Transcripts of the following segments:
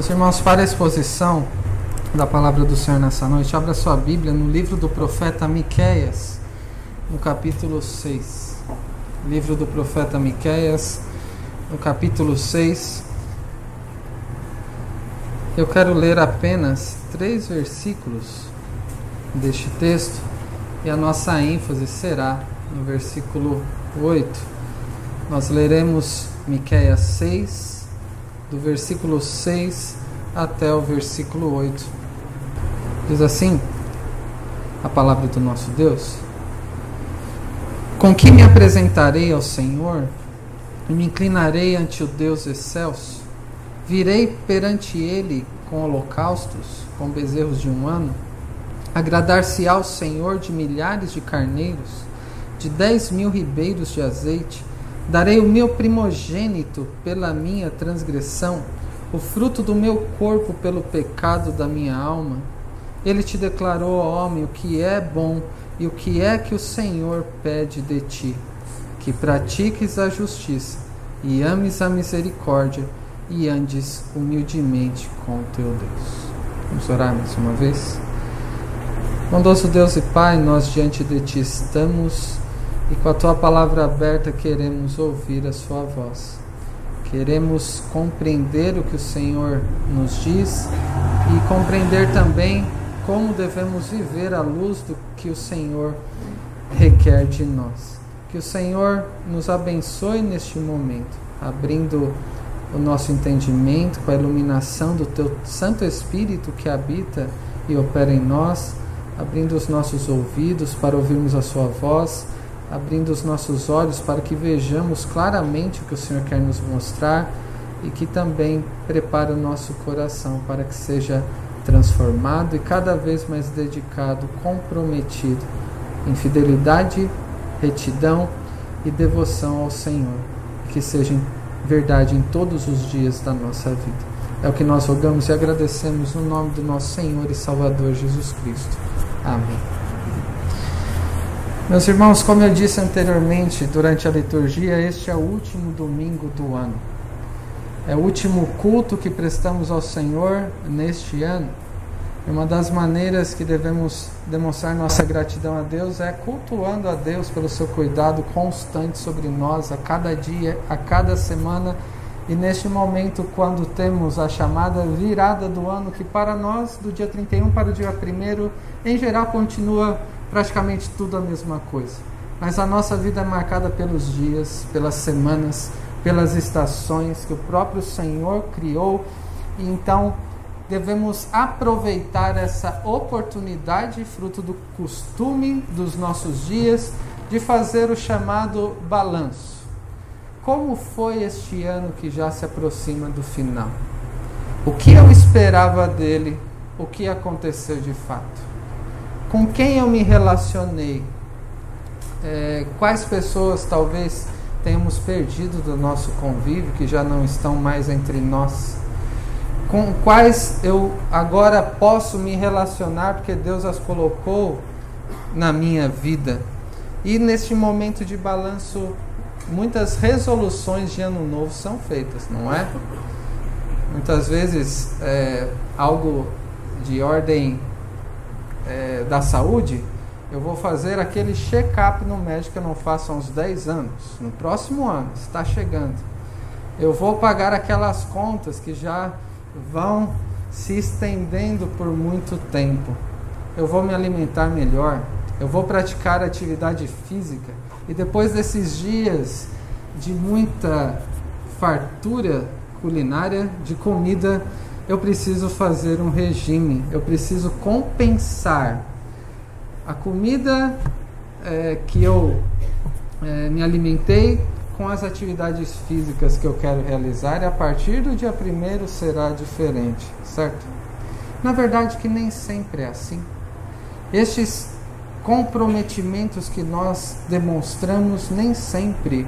Meus irmãos, para a exposição da palavra do Senhor nessa noite, abra sua Bíblia no livro do profeta Miqueias, no capítulo 6. Livro do profeta Miqueias, no capítulo 6. Eu quero ler apenas três versículos deste texto e a nossa ênfase será no versículo 8. Nós leremos Miqueias 6, do versículo 6 até o versículo 8. Diz assim a palavra do nosso Deus: Com que me apresentarei ao Senhor e me inclinarei ante o Deus excelso? Virei perante ele com holocaustos, com bezerros de um ano? Agradar-se ao Senhor de milhares de carneiros, de dez mil ribeiros de azeite, Darei o meu primogênito pela minha transgressão, o fruto do meu corpo pelo pecado da minha alma. Ele te declarou, homem, o que é bom e o que é que o Senhor pede de ti: que pratiques a justiça e ames a misericórdia e andes humildemente com o teu Deus. Vamos orar mais uma vez? Bondoso Deus e Pai, nós diante de Ti estamos e com a tua palavra aberta queremos ouvir a sua voz. Queremos compreender o que o Senhor nos diz e compreender também como devemos viver à luz do que o Senhor requer de nós. Que o Senhor nos abençoe neste momento, abrindo o nosso entendimento com a iluminação do teu Santo Espírito que habita e opera em nós, abrindo os nossos ouvidos para ouvirmos a sua voz abrindo os nossos olhos para que vejamos claramente o que o Senhor quer nos mostrar e que também prepare o nosso coração para que seja transformado e cada vez mais dedicado, comprometido em fidelidade, retidão e devoção ao Senhor, que seja verdade em todos os dias da nossa vida. É o que nós rogamos e agradecemos no nome do nosso Senhor e Salvador Jesus Cristo. Amém. Meus irmãos, como eu disse anteriormente durante a liturgia, este é o último domingo do ano. É o último culto que prestamos ao Senhor neste ano. E uma das maneiras que devemos demonstrar nossa gratidão a Deus é cultuando a Deus pelo seu cuidado constante sobre nós a cada dia, a cada semana. E neste momento, quando temos a chamada virada do ano, que para nós, do dia 31 para o dia 1, em geral continua praticamente tudo a mesma coisa. Mas a nossa vida é marcada pelos dias, pelas semanas, pelas estações que o próprio Senhor criou. E então devemos aproveitar essa oportunidade, fruto do costume dos nossos dias, de fazer o chamado balanço. Como foi este ano que já se aproxima do final? O que eu esperava dele? O que aconteceu de fato? Com quem eu me relacionei, é, quais pessoas talvez tenhamos perdido do nosso convívio, que já não estão mais entre nós, com quais eu agora posso me relacionar, porque Deus as colocou na minha vida. E neste momento de balanço, muitas resoluções de ano novo são feitas, não é? Muitas vezes é, algo de ordem é, da saúde, eu vou fazer aquele check-up no médico que eu não faço há uns 10 anos. No próximo ano, está chegando. Eu vou pagar aquelas contas que já vão se estendendo por muito tempo. Eu vou me alimentar melhor. Eu vou praticar atividade física. E depois desses dias de muita fartura culinária, de comida eu preciso fazer um regime, eu preciso compensar a comida é, que eu é, me alimentei com as atividades físicas que eu quero realizar e a partir do dia primeiro será diferente, certo? Na verdade que nem sempre é assim. Estes comprometimentos que nós demonstramos nem sempre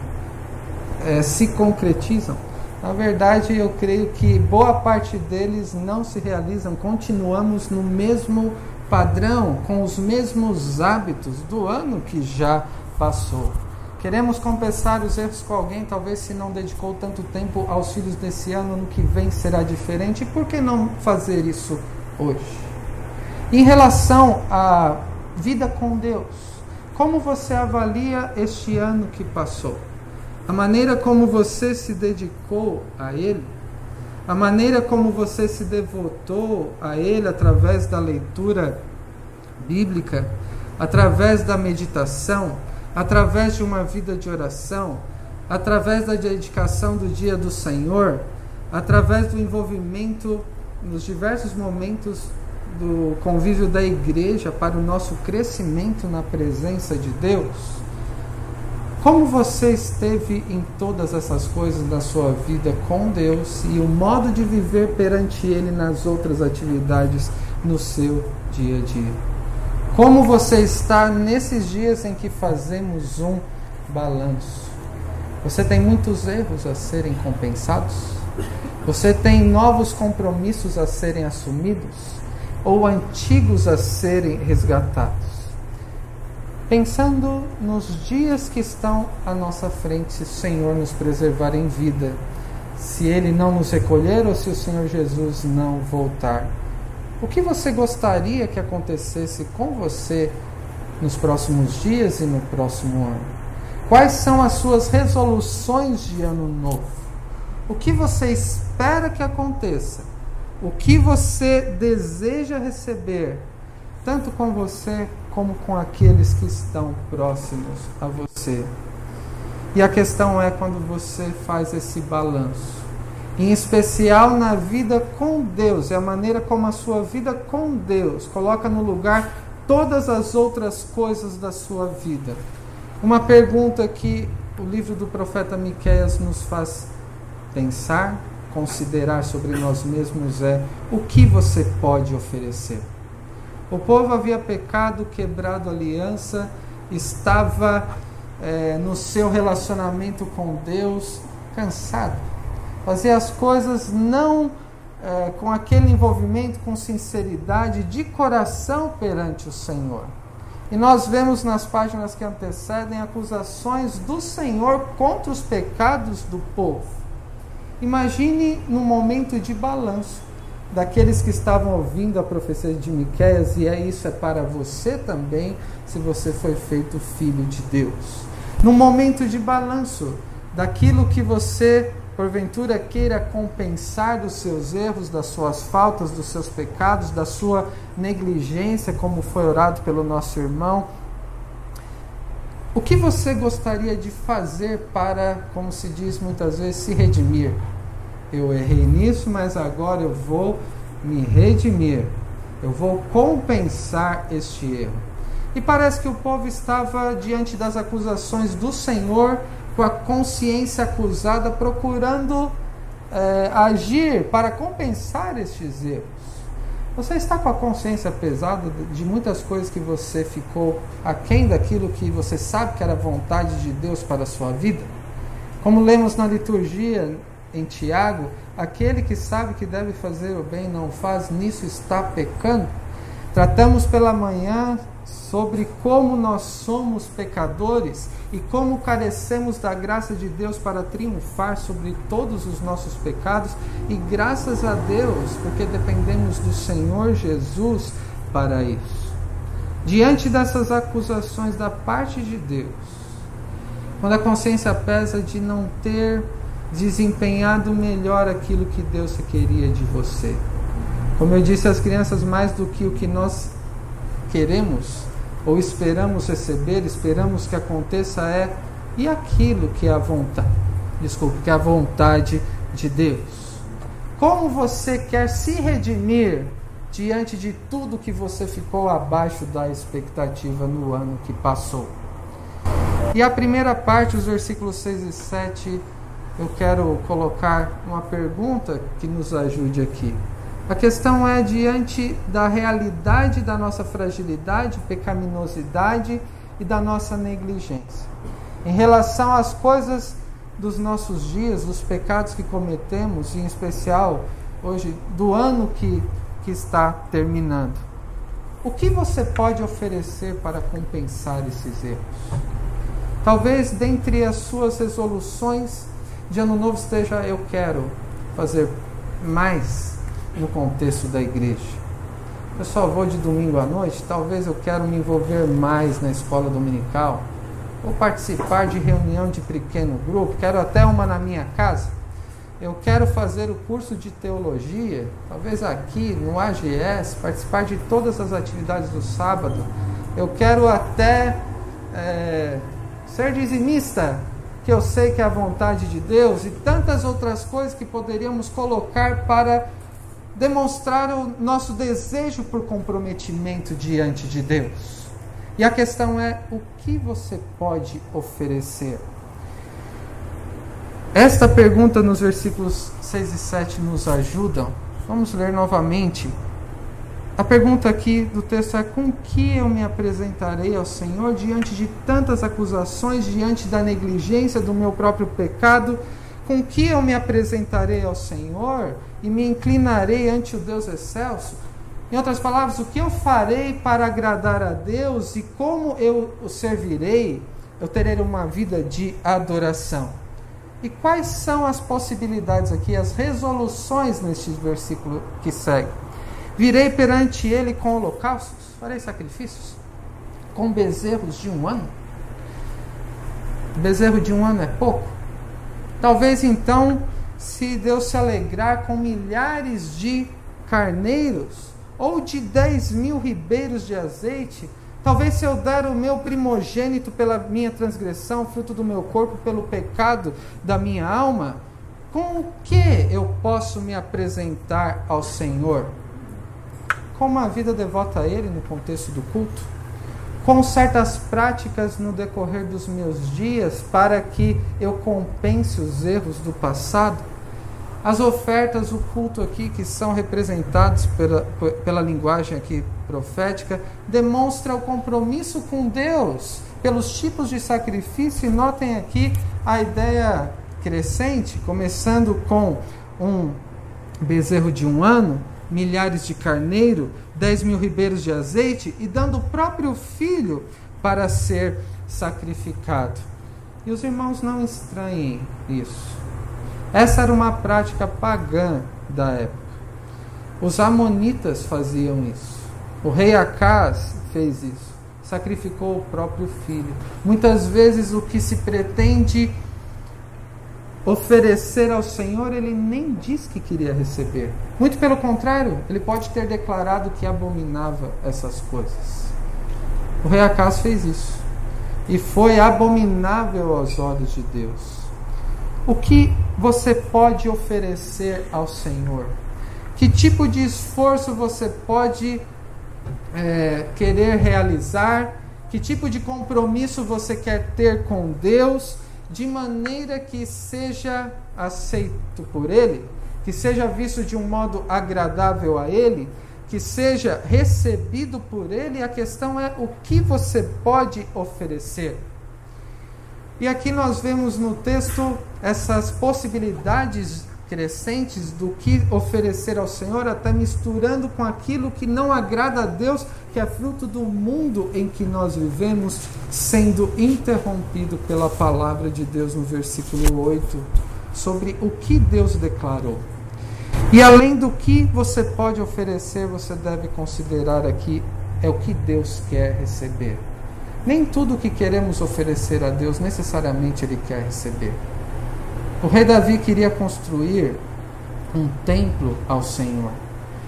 é, se concretizam. Na verdade, eu creio que boa parte deles não se realizam. Continuamos no mesmo padrão, com os mesmos hábitos do ano que já passou. Queremos compensar os erros com alguém, talvez se não dedicou tanto tempo aos filhos desse ano, no que vem será diferente. Por que não fazer isso hoje? Em relação à vida com Deus, como você avalia este ano que passou? A maneira como você se dedicou a Ele? A maneira como você se devotou a Ele através da leitura bíblica, através da meditação? através de uma vida de oração, através da dedicação do dia do Senhor, através do envolvimento nos diversos momentos do convívio da igreja para o nosso crescimento na presença de Deus. Como você esteve em todas essas coisas na sua vida com Deus e o modo de viver perante Ele nas outras atividades no seu dia a dia? Como você está nesses dias em que fazemos um balanço? Você tem muitos erros a serem compensados? Você tem novos compromissos a serem assumidos? Ou antigos a serem resgatados? Pensando nos dias que estão à nossa frente, se o Senhor nos preservar em vida, se Ele não nos recolher ou se o Senhor Jesus não voltar. O que você gostaria que acontecesse com você nos próximos dias e no próximo ano? Quais são as suas resoluções de ano novo? O que você espera que aconteça? O que você deseja receber, tanto com você como com aqueles que estão próximos a você? E a questão é quando você faz esse balanço em especial na vida com Deus, é a maneira como a sua vida com Deus coloca no lugar todas as outras coisas da sua vida. Uma pergunta que o livro do profeta Miqueias nos faz pensar, considerar sobre nós mesmos é: o que você pode oferecer? O povo havia pecado, quebrado aliança, estava é, no seu relacionamento com Deus cansado fazer as coisas não é, com aquele envolvimento, com sinceridade, de coração perante o Senhor. E nós vemos nas páginas que antecedem acusações do Senhor contra os pecados do povo. Imagine no momento de balanço daqueles que estavam ouvindo a profecia de Miqueias, e é isso é para você também, se você foi feito filho de Deus. No momento de balanço daquilo que você porventura queira compensar dos seus erros, das suas faltas, dos seus pecados, da sua negligência, como foi orado pelo nosso irmão, o que você gostaria de fazer para, como se diz muitas vezes, se redimir? Eu errei nisso, mas agora eu vou me redimir. Eu vou compensar este erro. E parece que o povo estava diante das acusações do Senhor com a consciência acusada, procurando é, agir para compensar estes erros. Você está com a consciência pesada de muitas coisas que você ficou aquém daquilo que você sabe que era vontade de Deus para a sua vida? Como lemos na liturgia em Tiago, aquele que sabe que deve fazer o bem não faz, nisso está pecando. Tratamos pela manhã sobre como nós somos pecadores e como carecemos da graça de Deus para triunfar sobre todos os nossos pecados, e graças a Deus, porque dependemos do Senhor Jesus para isso. Diante dessas acusações da parte de Deus, quando a consciência pesa de não ter desempenhado melhor aquilo que Deus queria de você. Como eu disse às crianças, mais do que o que nós queremos ou esperamos receber, esperamos que aconteça é e aquilo que é a vontade, desculpe, que é a vontade de Deus. Como você quer se redimir diante de tudo que você ficou abaixo da expectativa no ano que passou? E a primeira parte, os versículos 6 e 7, eu quero colocar uma pergunta que nos ajude aqui. A questão é diante da realidade da nossa fragilidade, pecaminosidade e da nossa negligência. Em relação às coisas dos nossos dias, dos pecados que cometemos, em especial hoje, do ano que, que está terminando. O que você pode oferecer para compensar esses erros? Talvez dentre as suas resoluções de ano novo esteja eu quero fazer mais no contexto da igreja. Eu só vou de domingo à noite, talvez eu quero me envolver mais na escola dominical, ou participar de reunião de pequeno grupo, quero até uma na minha casa. Eu quero fazer o curso de teologia, talvez aqui no AGS, participar de todas as atividades do sábado. Eu quero até é, ser dizimista, que eu sei que é a vontade de Deus, e tantas outras coisas que poderíamos colocar para demonstrar o nosso desejo por comprometimento diante de Deus. E a questão é: o que você pode oferecer? Esta pergunta nos versículos 6 e 7 nos ajudam. Vamos ler novamente. A pergunta aqui do texto é: Com que eu me apresentarei ao Senhor diante de tantas acusações, diante da negligência do meu próprio pecado? Com que eu me apresentarei ao Senhor e me inclinarei ante o Deus excelso? Em outras palavras, o que eu farei para agradar a Deus e como eu o servirei? Eu terei uma vida de adoração. E quais são as possibilidades aqui, as resoluções neste versículo que segue? Virei perante ele com holocaustos, farei sacrifícios, com bezerros de um ano. Bezerro de um ano é pouco. Talvez então, se Deus se alegrar com milhares de carneiros, ou de dez mil ribeiros de azeite, talvez se eu der o meu primogênito pela minha transgressão, fruto do meu corpo, pelo pecado da minha alma, com o que eu posso me apresentar ao Senhor? Com uma vida devota a Ele no contexto do culto, com certas práticas no decorrer dos meus dias para que eu compense os erros do passado. As ofertas, o culto aqui que são representados pela, pela linguagem aqui profética, demonstra o compromisso com Deus pelos tipos de sacrifício. E notem aqui a ideia crescente, começando com um bezerro de um ano, milhares de carneiro, dez mil ribeiros de azeite e dando o próprio filho para ser sacrificado. E os irmãos não estranhem isso. Essa era uma prática pagã da época. Os amonitas faziam isso. O rei Acaz fez isso. Sacrificou o próprio filho. Muitas vezes o que se pretende oferecer ao Senhor, ele nem diz que queria receber. Muito pelo contrário, ele pode ter declarado que abominava essas coisas. O rei Acas fez isso. E foi abominável aos olhos de Deus. O que você pode oferecer ao Senhor? Que tipo de esforço você pode é, querer realizar? Que tipo de compromisso você quer ter com Deus? De maneira que seja aceito por Ele, que seja visto de um modo agradável a Ele, que seja recebido por Ele. A questão é o que você pode oferecer. E aqui nós vemos no texto essas possibilidades crescentes do que oferecer ao Senhor, até misturando com aquilo que não agrada a Deus, que é fruto do mundo em que nós vivemos, sendo interrompido pela palavra de Deus no versículo 8, sobre o que Deus declarou. E além do que você pode oferecer, você deve considerar aqui é o que Deus quer receber. Nem tudo que queremos oferecer a Deus necessariamente Ele quer receber. O rei Davi queria construir um templo ao Senhor.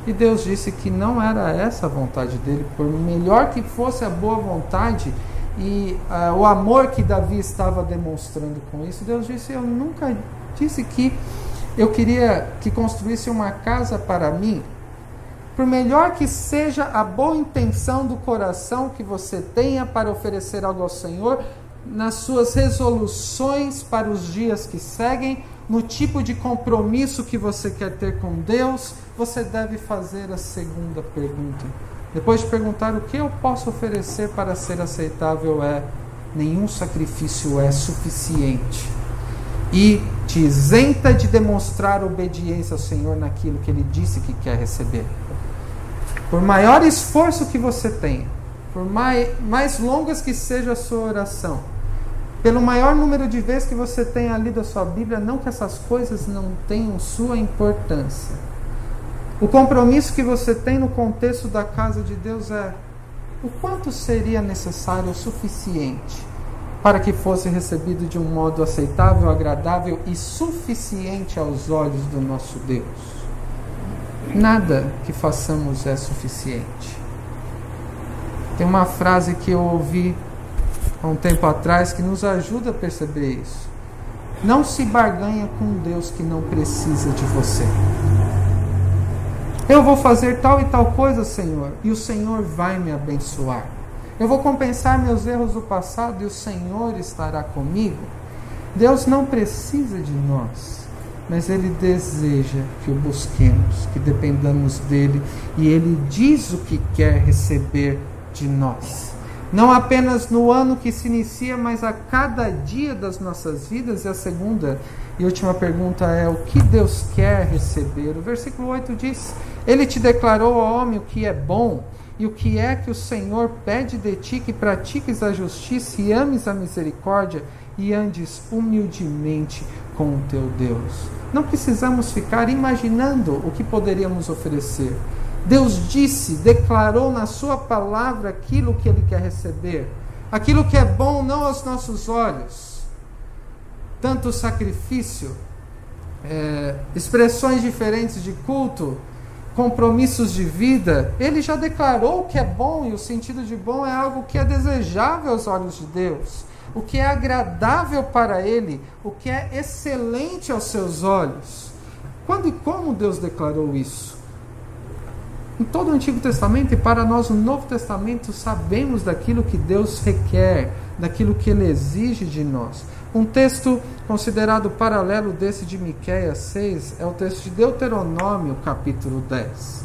E Deus disse que não era essa a vontade dele, por melhor que fosse a boa vontade e uh, o amor que Davi estava demonstrando com isso, Deus disse: Eu nunca disse que eu queria que construísse uma casa para mim. Por melhor que seja a boa intenção do coração que você tenha para oferecer algo ao Senhor, nas suas resoluções para os dias que seguem, no tipo de compromisso que você quer ter com Deus, você deve fazer a segunda pergunta. Depois de perguntar o que eu posso oferecer para ser aceitável, é nenhum sacrifício é suficiente. E te isenta de demonstrar obediência ao Senhor naquilo que Ele disse que quer receber. Por maior esforço que você tenha, por mais, mais longas que seja a sua oração, pelo maior número de vezes que você tenha lido a sua Bíblia, não que essas coisas não tenham sua importância. O compromisso que você tem no contexto da casa de Deus é o quanto seria necessário o suficiente para que fosse recebido de um modo aceitável, agradável e suficiente aos olhos do nosso Deus. Nada que façamos é suficiente. Tem uma frase que eu ouvi há um tempo atrás que nos ajuda a perceber isso. Não se barganha com Deus que não precisa de você. Eu vou fazer tal e tal coisa, Senhor, e o Senhor vai me abençoar. Eu vou compensar meus erros do passado e o Senhor estará comigo. Deus não precisa de nós, mas Ele deseja que o busquemos, que dependamos dEle, e Ele diz o que quer receber de nós não apenas no ano que se inicia, mas a cada dia das nossas vidas. E a segunda e última pergunta é: o que Deus quer receber? O versículo 8 diz: Ele te declarou, ó homem, o que é bom e o que é que o Senhor pede de ti que pratiques a justiça e ames a misericórdia e andes humildemente com o teu Deus. Não precisamos ficar imaginando o que poderíamos oferecer. Deus disse, declarou na Sua palavra aquilo que Ele quer receber, aquilo que é bom não aos nossos olhos. Tanto sacrifício, é, expressões diferentes de culto, compromissos de vida, Ele já declarou que é bom, e o sentido de bom é algo que é desejável aos olhos de Deus, o que é agradável para Ele, o que é excelente aos seus olhos. Quando e como Deus declarou isso? Em todo o Antigo Testamento e para nós no Novo Testamento sabemos daquilo que Deus requer, daquilo que Ele exige de nós. Um texto considerado paralelo desse de Miqueias 6 é o texto de Deuteronômio, capítulo 10.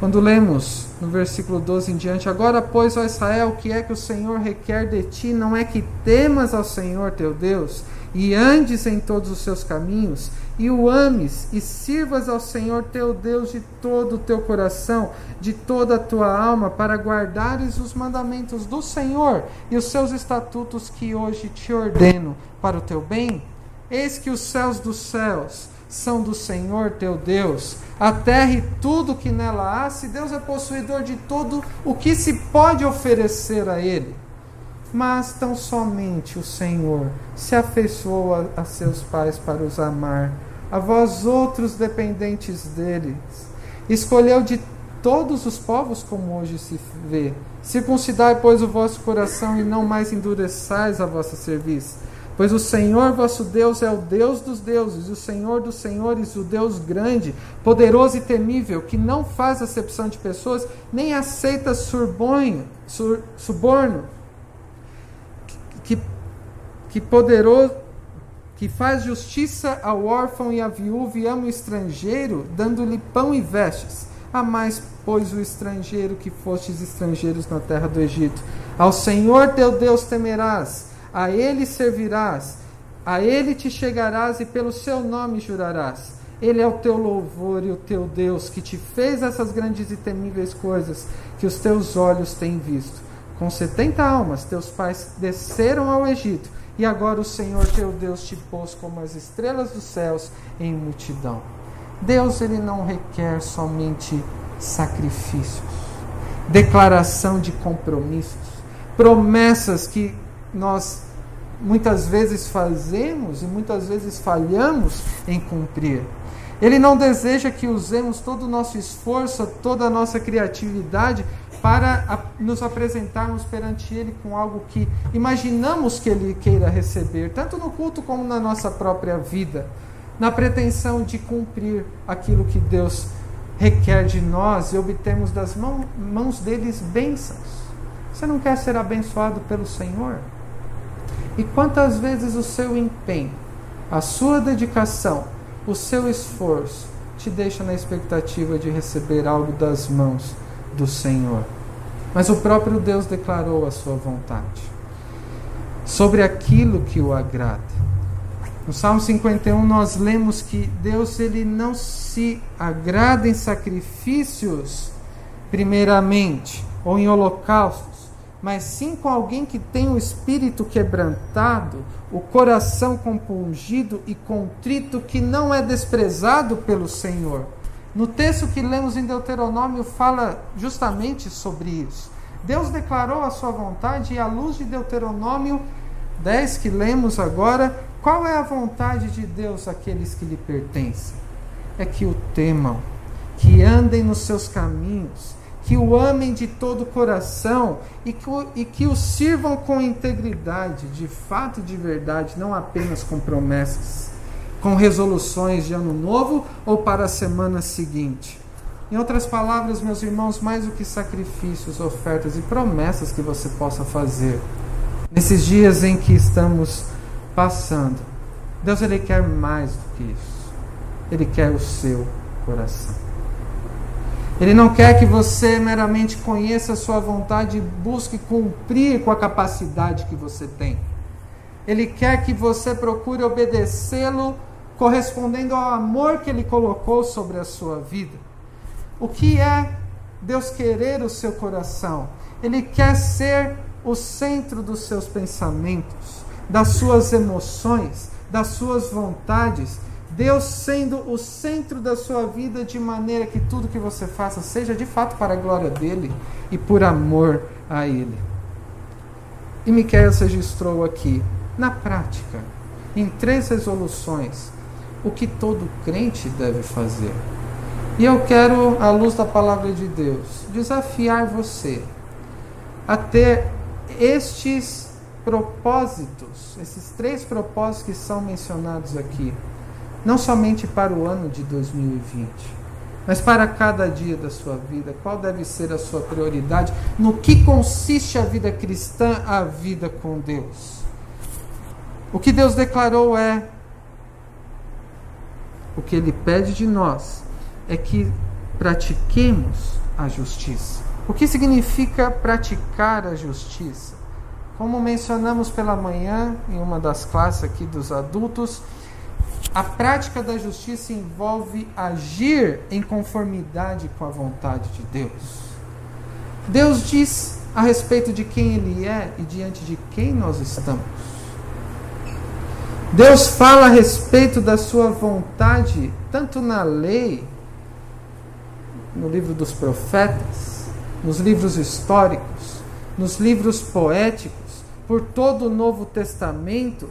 Quando lemos no versículo 12 em diante, agora, pois, ó Israel, o que é que o Senhor requer de ti? Não é que temas ao Senhor teu Deus e andes em todos os seus caminhos e o ames e sirvas ao Senhor teu Deus de todo o teu coração, de toda a tua alma, para guardares os mandamentos do Senhor e os seus estatutos que hoje te ordeno para o teu bem? Eis que os céus dos céus são do Senhor teu Deus, a terra e tudo que nela há, se Deus é possuidor de tudo o que se pode oferecer a Ele. Mas tão somente o Senhor se afeiçoou a, a seus pais para os amar a vós outros dependentes deles. Escolheu de todos os povos, como hoje se vê. Circuncidai, pois, o vosso coração e não mais endureçais a vossa serviço. Pois o Senhor vosso Deus é o Deus dos deuses, o Senhor dos senhores, o Deus grande, poderoso e temível, que não faz acepção de pessoas, nem aceita suborno, suborno que, que poderoso que faz justiça ao órfão e à viúva e ama o estrangeiro, dando-lhe pão e vestes. Amais, pois, o estrangeiro que fostes estrangeiros na terra do Egito. Ao Senhor teu Deus temerás, a ele servirás, a ele te chegarás e pelo seu nome jurarás. Ele é o teu louvor e o teu Deus, que te fez essas grandes e temíveis coisas que os teus olhos têm visto. Com setenta almas, teus pais desceram ao Egito e agora o Senhor teu Deus te pôs como as estrelas dos céus em multidão. Deus ele não requer somente sacrifícios, declaração de compromissos, promessas que nós muitas vezes fazemos e muitas vezes falhamos em cumprir. Ele não deseja que usemos todo o nosso esforço, toda a nossa criatividade para nos apresentarmos perante Ele com algo que imaginamos que Ele queira receber, tanto no culto como na nossa própria vida, na pretensão de cumprir aquilo que Deus requer de nós e obtermos das mãos, deles bênçãos. Você não quer ser abençoado pelo Senhor? E quantas vezes o seu empenho, a sua dedicação, o seu esforço te deixa na expectativa de receber algo das mãos do Senhor. Mas o próprio Deus declarou a sua vontade sobre aquilo que o agrada. No Salmo 51 nós lemos que Deus ele não se agrada em sacrifícios primeiramente ou em holocaustos, mas sim com alguém que tem o espírito quebrantado, o coração compungido e contrito, que não é desprezado pelo Senhor. No texto que lemos em Deuteronômio, fala justamente sobre isso. Deus declarou a sua vontade e, à luz de Deuteronômio 10, que lemos agora, qual é a vontade de Deus àqueles que lhe pertencem? É que o temam, que andem nos seus caminhos, que o amem de todo o coração e que, o, e que o sirvam com integridade, de fato e de verdade, não apenas com promessas, com resoluções de ano novo ou para a semana seguinte. Em outras palavras, meus irmãos, mais do que sacrifícios, ofertas e promessas que você possa fazer nesses dias em que estamos passando, Deus ele quer mais do que isso. Ele quer o seu coração. Ele não quer que você meramente conheça a sua vontade e busque cumprir com a capacidade que você tem. Ele quer que você procure obedecê-lo correspondendo ao amor que ele colocou sobre a sua vida. O que é Deus querer o seu coração? Ele quer ser o centro dos seus pensamentos, das suas emoções, das suas vontades Deus sendo o centro da sua vida de maneira que tudo que você faça seja de fato para a glória dele e por amor a ele. E Miqueias registrou aqui, na prática, em três resoluções, o que todo crente deve fazer. E eu quero, à luz da palavra de Deus, desafiar você a ter estes propósitos, esses três propósitos que são mencionados aqui não somente para o ano de 2020, mas para cada dia da sua vida. Qual deve ser a sua prioridade? No que consiste a vida cristã, a vida com Deus? O que Deus declarou é: o que Ele pede de nós é que pratiquemos a justiça. O que significa praticar a justiça? Como mencionamos pela manhã em uma das classes aqui dos adultos, a prática da justiça envolve agir em conformidade com a vontade de Deus. Deus diz a respeito de quem Ele é e diante de quem nós estamos. Deus fala a respeito da sua vontade, tanto na lei, no livro dos profetas, nos livros históricos, nos livros poéticos, por todo o Novo Testamento,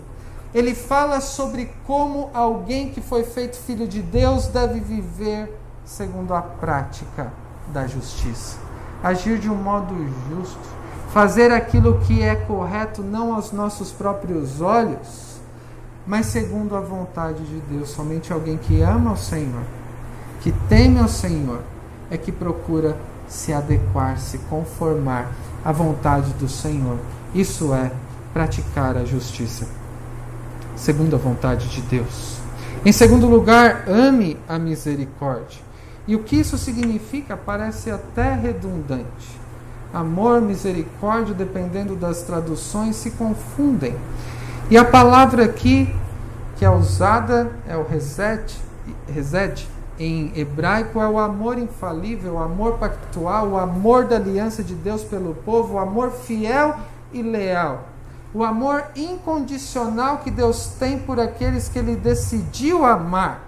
ele fala sobre como alguém que foi feito filho de Deus deve viver segundo a prática da justiça. Agir de um modo justo, fazer aquilo que é correto não aos nossos próprios olhos, mas segundo a vontade de Deus. Somente alguém que ama o Senhor, que teme ao Senhor, é que procura se adequar, se conformar à vontade do Senhor. Isso é praticar a justiça segundo a vontade de Deus. Em segundo lugar, ame a misericórdia. E o que isso significa parece até redundante. Amor, misericórdia, dependendo das traduções, se confundem. E a palavra aqui que é usada é o reset, reset em hebraico é o amor infalível, o amor pactual, o amor da aliança de Deus pelo povo, o amor fiel e leal o amor incondicional que Deus tem por aqueles que Ele decidiu amar,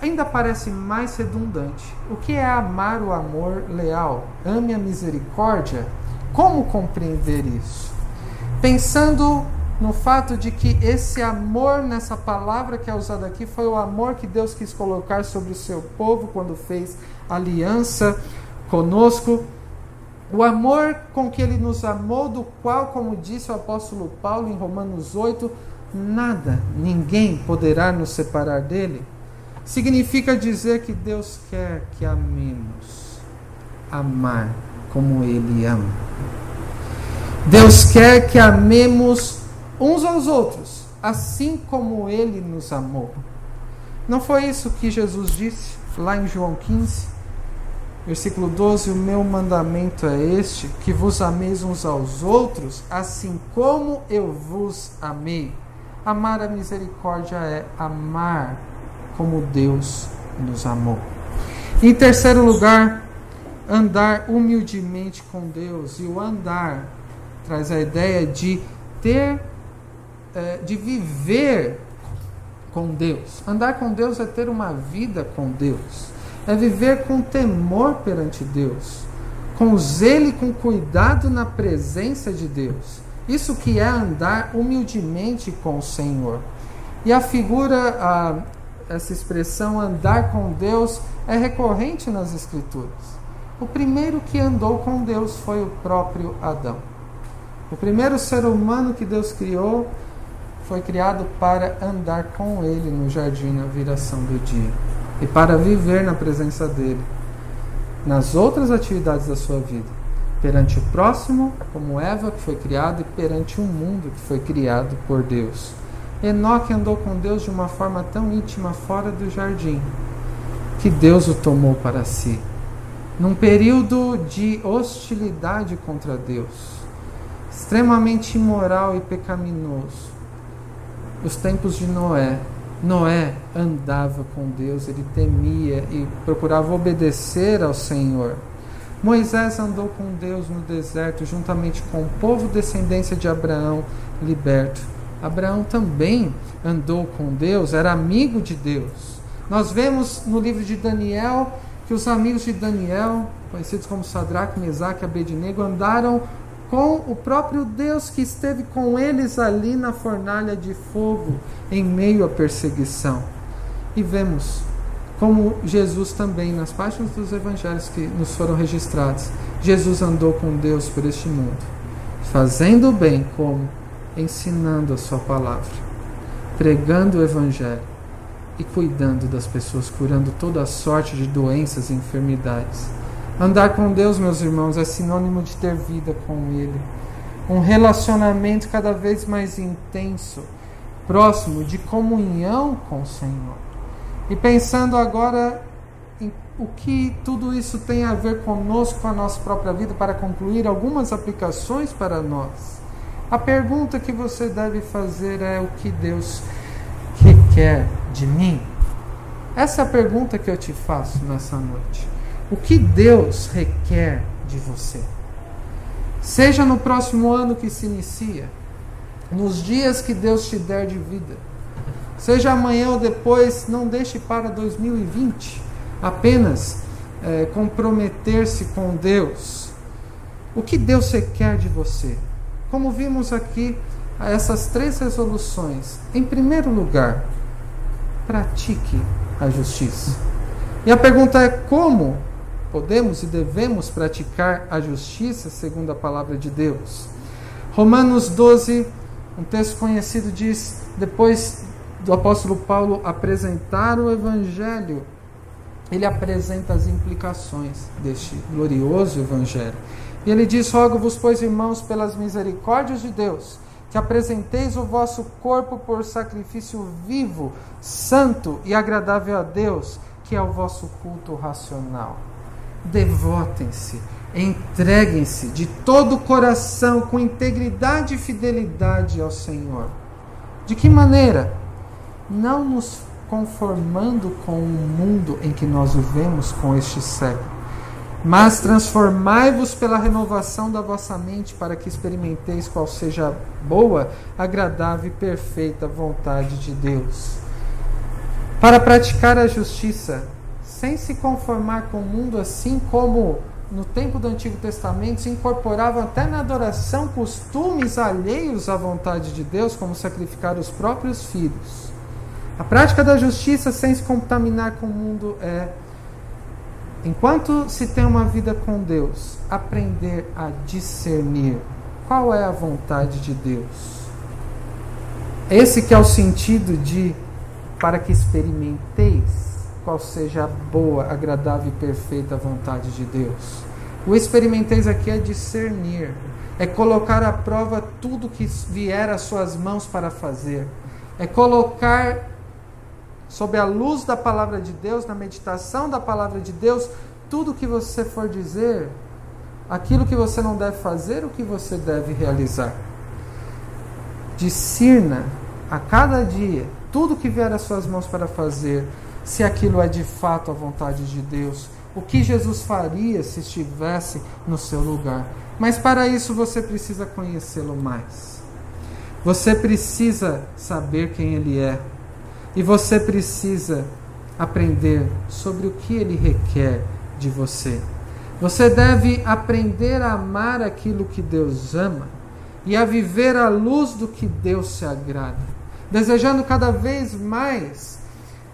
ainda parece mais redundante. O que é amar o amor leal? Ame a misericórdia? Como compreender isso? Pensando no fato de que esse amor nessa palavra que é usada aqui foi o amor que Deus quis colocar sobre o seu povo quando fez aliança conosco o amor com que ele nos amou, do qual, como disse o apóstolo Paulo em Romanos 8, nada, ninguém poderá nos separar dele, significa dizer que Deus quer que amemos, amar como ele ama. Deus quer que amemos uns aos outros, assim como ele nos amou. Não foi isso que Jesus disse lá em João 15? Versículo 12: O meu mandamento é este, que vos ameis uns aos outros, assim como eu vos amei. Amar a misericórdia é amar como Deus nos amou. Em terceiro lugar, andar humildemente com Deus. E o andar traz a ideia de ter, é, de viver com Deus. Andar com Deus é ter uma vida com Deus. É viver com temor perante Deus. Com zelo e com cuidado na presença de Deus. Isso que é andar humildemente com o Senhor. E a figura, a, essa expressão andar com Deus é recorrente nas Escrituras. O primeiro que andou com Deus foi o próprio Adão. O primeiro ser humano que Deus criou foi criado para andar com ele no jardim na viração do dia e para viver na presença dele nas outras atividades da sua vida, perante o próximo, como Eva que foi criada, e perante o mundo que foi criado por Deus. Enoque andou com Deus de uma forma tão íntima fora do jardim que Deus o tomou para si num período de hostilidade contra Deus, extremamente imoral e pecaminoso. Os tempos de Noé. Noé andava com Deus, ele temia e procurava obedecer ao Senhor. Moisés andou com Deus no deserto, juntamente com o povo descendência de Abraão, liberto. Abraão também andou com Deus, era amigo de Deus. Nós vemos no livro de Daniel que os amigos de Daniel, conhecidos como Sadraque, Mesaque e Abednego, andaram com o próprio Deus que esteve com eles ali na fornalha de fogo, em meio à perseguição. E vemos como Jesus também, nas páginas dos evangelhos que nos foram registrados, Jesus andou com Deus por este mundo, fazendo o bem como ensinando a sua palavra, pregando o evangelho e cuidando das pessoas, curando toda a sorte de doenças e enfermidades. Andar com Deus, meus irmãos, é sinônimo de ter vida com Ele. Um relacionamento cada vez mais intenso, próximo, de comunhão com o Senhor. E pensando agora em o que tudo isso tem a ver conosco, com a nossa própria vida, para concluir algumas aplicações para nós. A pergunta que você deve fazer é o que Deus requer de mim? Essa é a pergunta que eu te faço nessa noite. O que Deus requer de você? Seja no próximo ano que se inicia, nos dias que Deus te der de vida, seja amanhã ou depois, não deixe para 2020 apenas é, comprometer-se com Deus. O que Deus requer de você? Como vimos aqui, essas três resoluções. Em primeiro lugar, pratique a justiça. E a pergunta é como podemos e devemos praticar a justiça segundo a palavra de Deus. Romanos 12, um texto conhecido diz, depois do apóstolo Paulo apresentar o evangelho, ele apresenta as implicações deste glorioso evangelho. E ele diz: Rogo-vos, pois, irmãos, pelas misericórdias de Deus, que apresenteis o vosso corpo por sacrifício vivo, santo e agradável a Deus, que é o vosso culto racional. Devotem-se, entreguem-se de todo o coração, com integridade e fidelidade ao Senhor. De que maneira? Não nos conformando com o mundo em que nós vivemos com este século mas transformai-vos pela renovação da vossa mente, para que experimenteis qual seja a boa, agradável e perfeita vontade de Deus. Para praticar a justiça, sem se conformar com o mundo, assim como no tempo do Antigo Testamento se incorporavam até na adoração costumes alheios à vontade de Deus, como sacrificar os próprios filhos. A prática da justiça sem se contaminar com o mundo é Enquanto se tem uma vida com Deus, aprender a discernir qual é a vontade de Deus. Esse que é o sentido de para que experimenteis qual seja a boa, agradável e perfeita vontade de Deus. O experimenteis aqui é discernir, é colocar à prova tudo que vier às suas mãos para fazer, é colocar sob a luz da palavra de Deus, na meditação da palavra de Deus, tudo que você for dizer, aquilo que você não deve fazer, o que você deve realizar. Discirna a cada dia tudo que vier às suas mãos para fazer, se aquilo é de fato a vontade de Deus o que Jesus faria se estivesse no seu lugar. Mas para isso você precisa conhecê-lo mais. Você precisa saber quem ele é. E você precisa aprender sobre o que ele requer de você. Você deve aprender a amar aquilo que Deus ama e a viver à luz do que Deus se agrada, desejando cada vez mais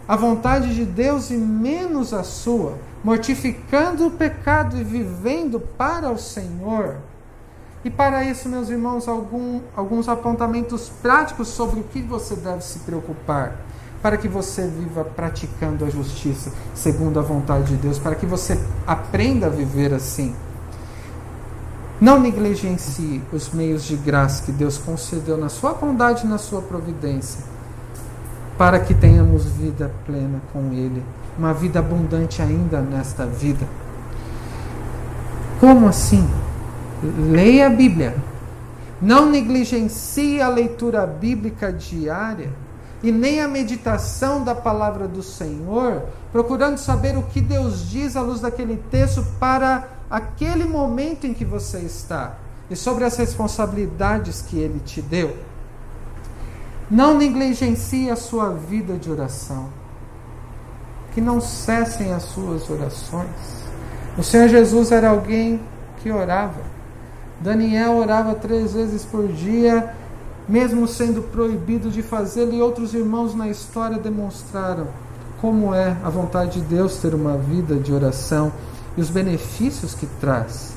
a vontade de Deus e menos a sua, mortificando o pecado e vivendo para o Senhor. E para isso, meus irmãos, algum, alguns apontamentos práticos sobre o que você deve se preocupar, para que você viva praticando a justiça segundo a vontade de Deus, para que você aprenda a viver assim. Não negligencie os meios de graça que Deus concedeu na sua bondade e na sua providência, para que tenhamos vida plena com Ele, uma vida abundante ainda nesta vida. Como assim? Leia a Bíblia. Não negligencie a leitura bíblica diária e nem a meditação da palavra do Senhor, procurando saber o que Deus diz à luz daquele texto para aquele momento em que você está e sobre as responsabilidades que ele te deu. Não negligencie a sua vida de oração. Que não cessem as suas orações. O Senhor Jesus era alguém que orava. Daniel orava três vezes por dia, mesmo sendo proibido de fazê-lo, e outros irmãos na história demonstraram como é a vontade de Deus ter uma vida de oração e os benefícios que traz.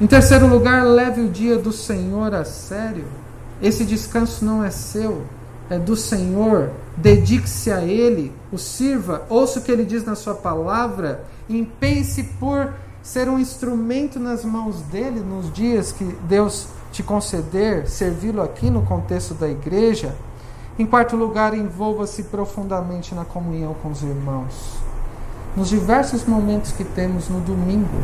Em terceiro lugar, leve o dia do Senhor a sério. Esse descanso não é seu, é do Senhor. Dedique-se a Ele, o sirva, ouça o que Ele diz na Sua palavra, empenhe-se por ser um instrumento nas mãos dele nos dias que Deus te conceder, servi-lo aqui no contexto da igreja. Em quarto lugar, envolva-se profundamente na comunhão com os irmãos nos diversos momentos que temos no domingo,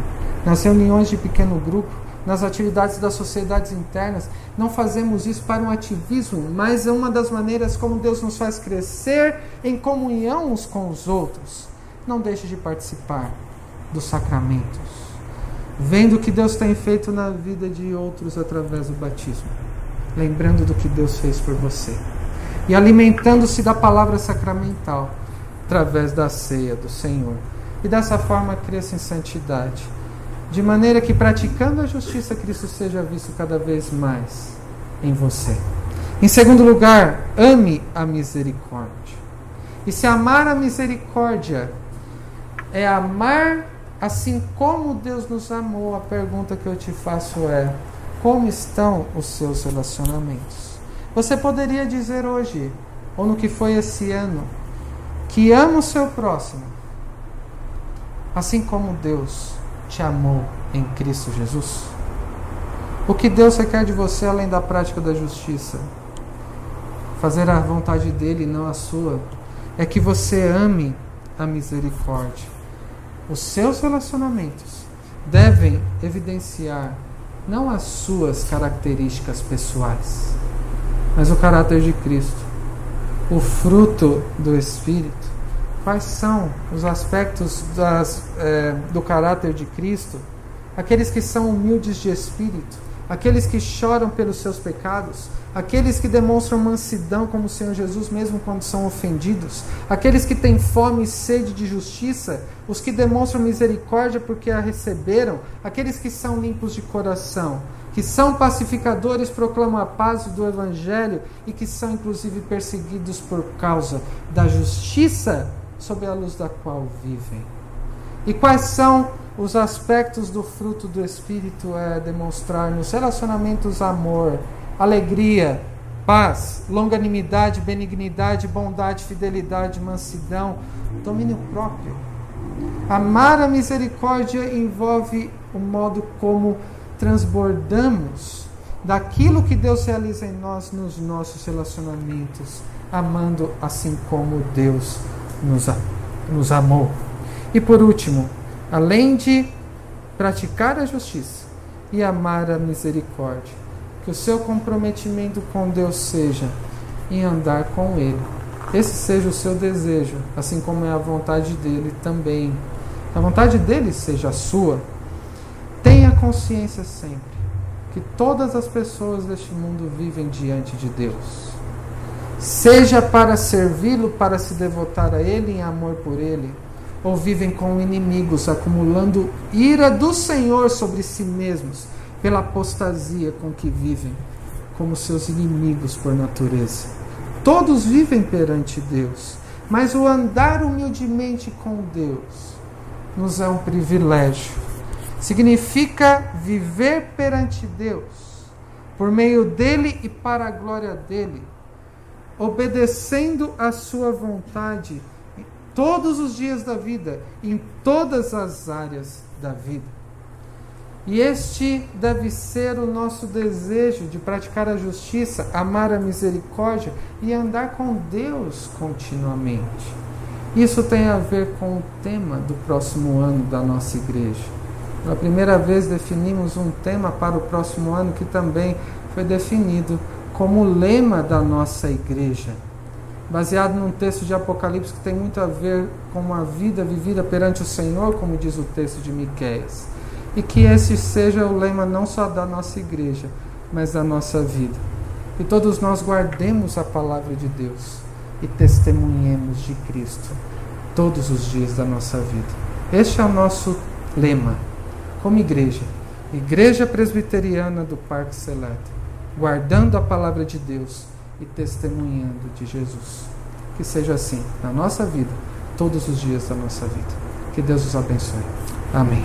nas reuniões de pequeno grupo, nas atividades das sociedades internas, não fazemos isso para um ativismo, mas é uma das maneiras como Deus nos faz crescer em comunhão uns com os outros. Não deixe de participar dos sacramentos, vendo o que Deus tem feito na vida de outros através do batismo, lembrando do que Deus fez por você e alimentando-se da palavra sacramental através da ceia do Senhor. E dessa forma cresça em santidade, de maneira que praticando a justiça, Cristo seja visto cada vez mais em você. Em segundo lugar, ame a misericórdia. E se amar a misericórdia é amar assim como Deus nos amou, a pergunta que eu te faço é: como estão os seus relacionamentos? Você poderia dizer hoje, ou no que foi esse ano, que ama o seu próximo, assim como Deus te amou em Cristo Jesus? O que Deus requer de você além da prática da justiça? Fazer a vontade dele, não a sua, é que você ame a misericórdia. Os seus relacionamentos devem evidenciar não as suas características pessoais, mas o caráter de Cristo, o fruto do Espírito Quais são os aspectos das, é, do caráter de Cristo? Aqueles que são humildes de espírito, aqueles que choram pelos seus pecados, aqueles que demonstram mansidão como o Senhor Jesus, mesmo quando são ofendidos, aqueles que têm fome e sede de justiça, os que demonstram misericórdia porque a receberam, aqueles que são limpos de coração, que são pacificadores, proclamam a paz do Evangelho e que são inclusive perseguidos por causa da justiça sob a luz da qual vivem. E quais são os aspectos do fruto do Espírito é demonstrar nos relacionamentos amor, alegria, paz, longanimidade, benignidade, bondade, fidelidade, mansidão, domínio próprio. Amar a misericórdia envolve o modo como transbordamos daquilo que Deus realiza em nós nos nossos relacionamentos, amando assim como Deus nos, nos amou. E por último, além de praticar a justiça e amar a misericórdia, que o seu comprometimento com Deus seja em andar com Ele. Esse seja o seu desejo, assim como é a vontade dele também, a vontade dele seja a sua. Tenha consciência sempre que todas as pessoas deste mundo vivem diante de Deus. Seja para servi-lo, para se devotar a ele em amor por ele, ou vivem com inimigos, acumulando ira do Senhor sobre si mesmos, pela apostasia com que vivem, como seus inimigos por natureza. Todos vivem perante Deus, mas o andar humildemente com Deus nos é um privilégio. Significa viver perante Deus, por meio dele e para a glória dele, obedecendo a sua vontade todos os dias da vida, em todas as áreas da vida. E este deve ser o nosso desejo de praticar a justiça, amar a misericórdia e andar com Deus continuamente. Isso tem a ver com o tema do próximo ano da nossa igreja. Pela primeira vez definimos um tema para o próximo ano que também foi definido como lema da nossa igreja baseado num texto de Apocalipse que tem muito a ver com uma vida vivida perante o Senhor, como diz o texto de Miqueias. E que esse seja o lema não só da nossa igreja, mas da nossa vida. Que todos nós guardemos a palavra de Deus e testemunhemos de Cristo todos os dias da nossa vida. Este é o nosso lema como igreja, Igreja Presbiteriana do Parque Seleto, guardando a palavra de Deus e testemunhando de Jesus. Que seja assim na nossa vida, todos os dias da nossa vida. Que Deus os abençoe. Amém.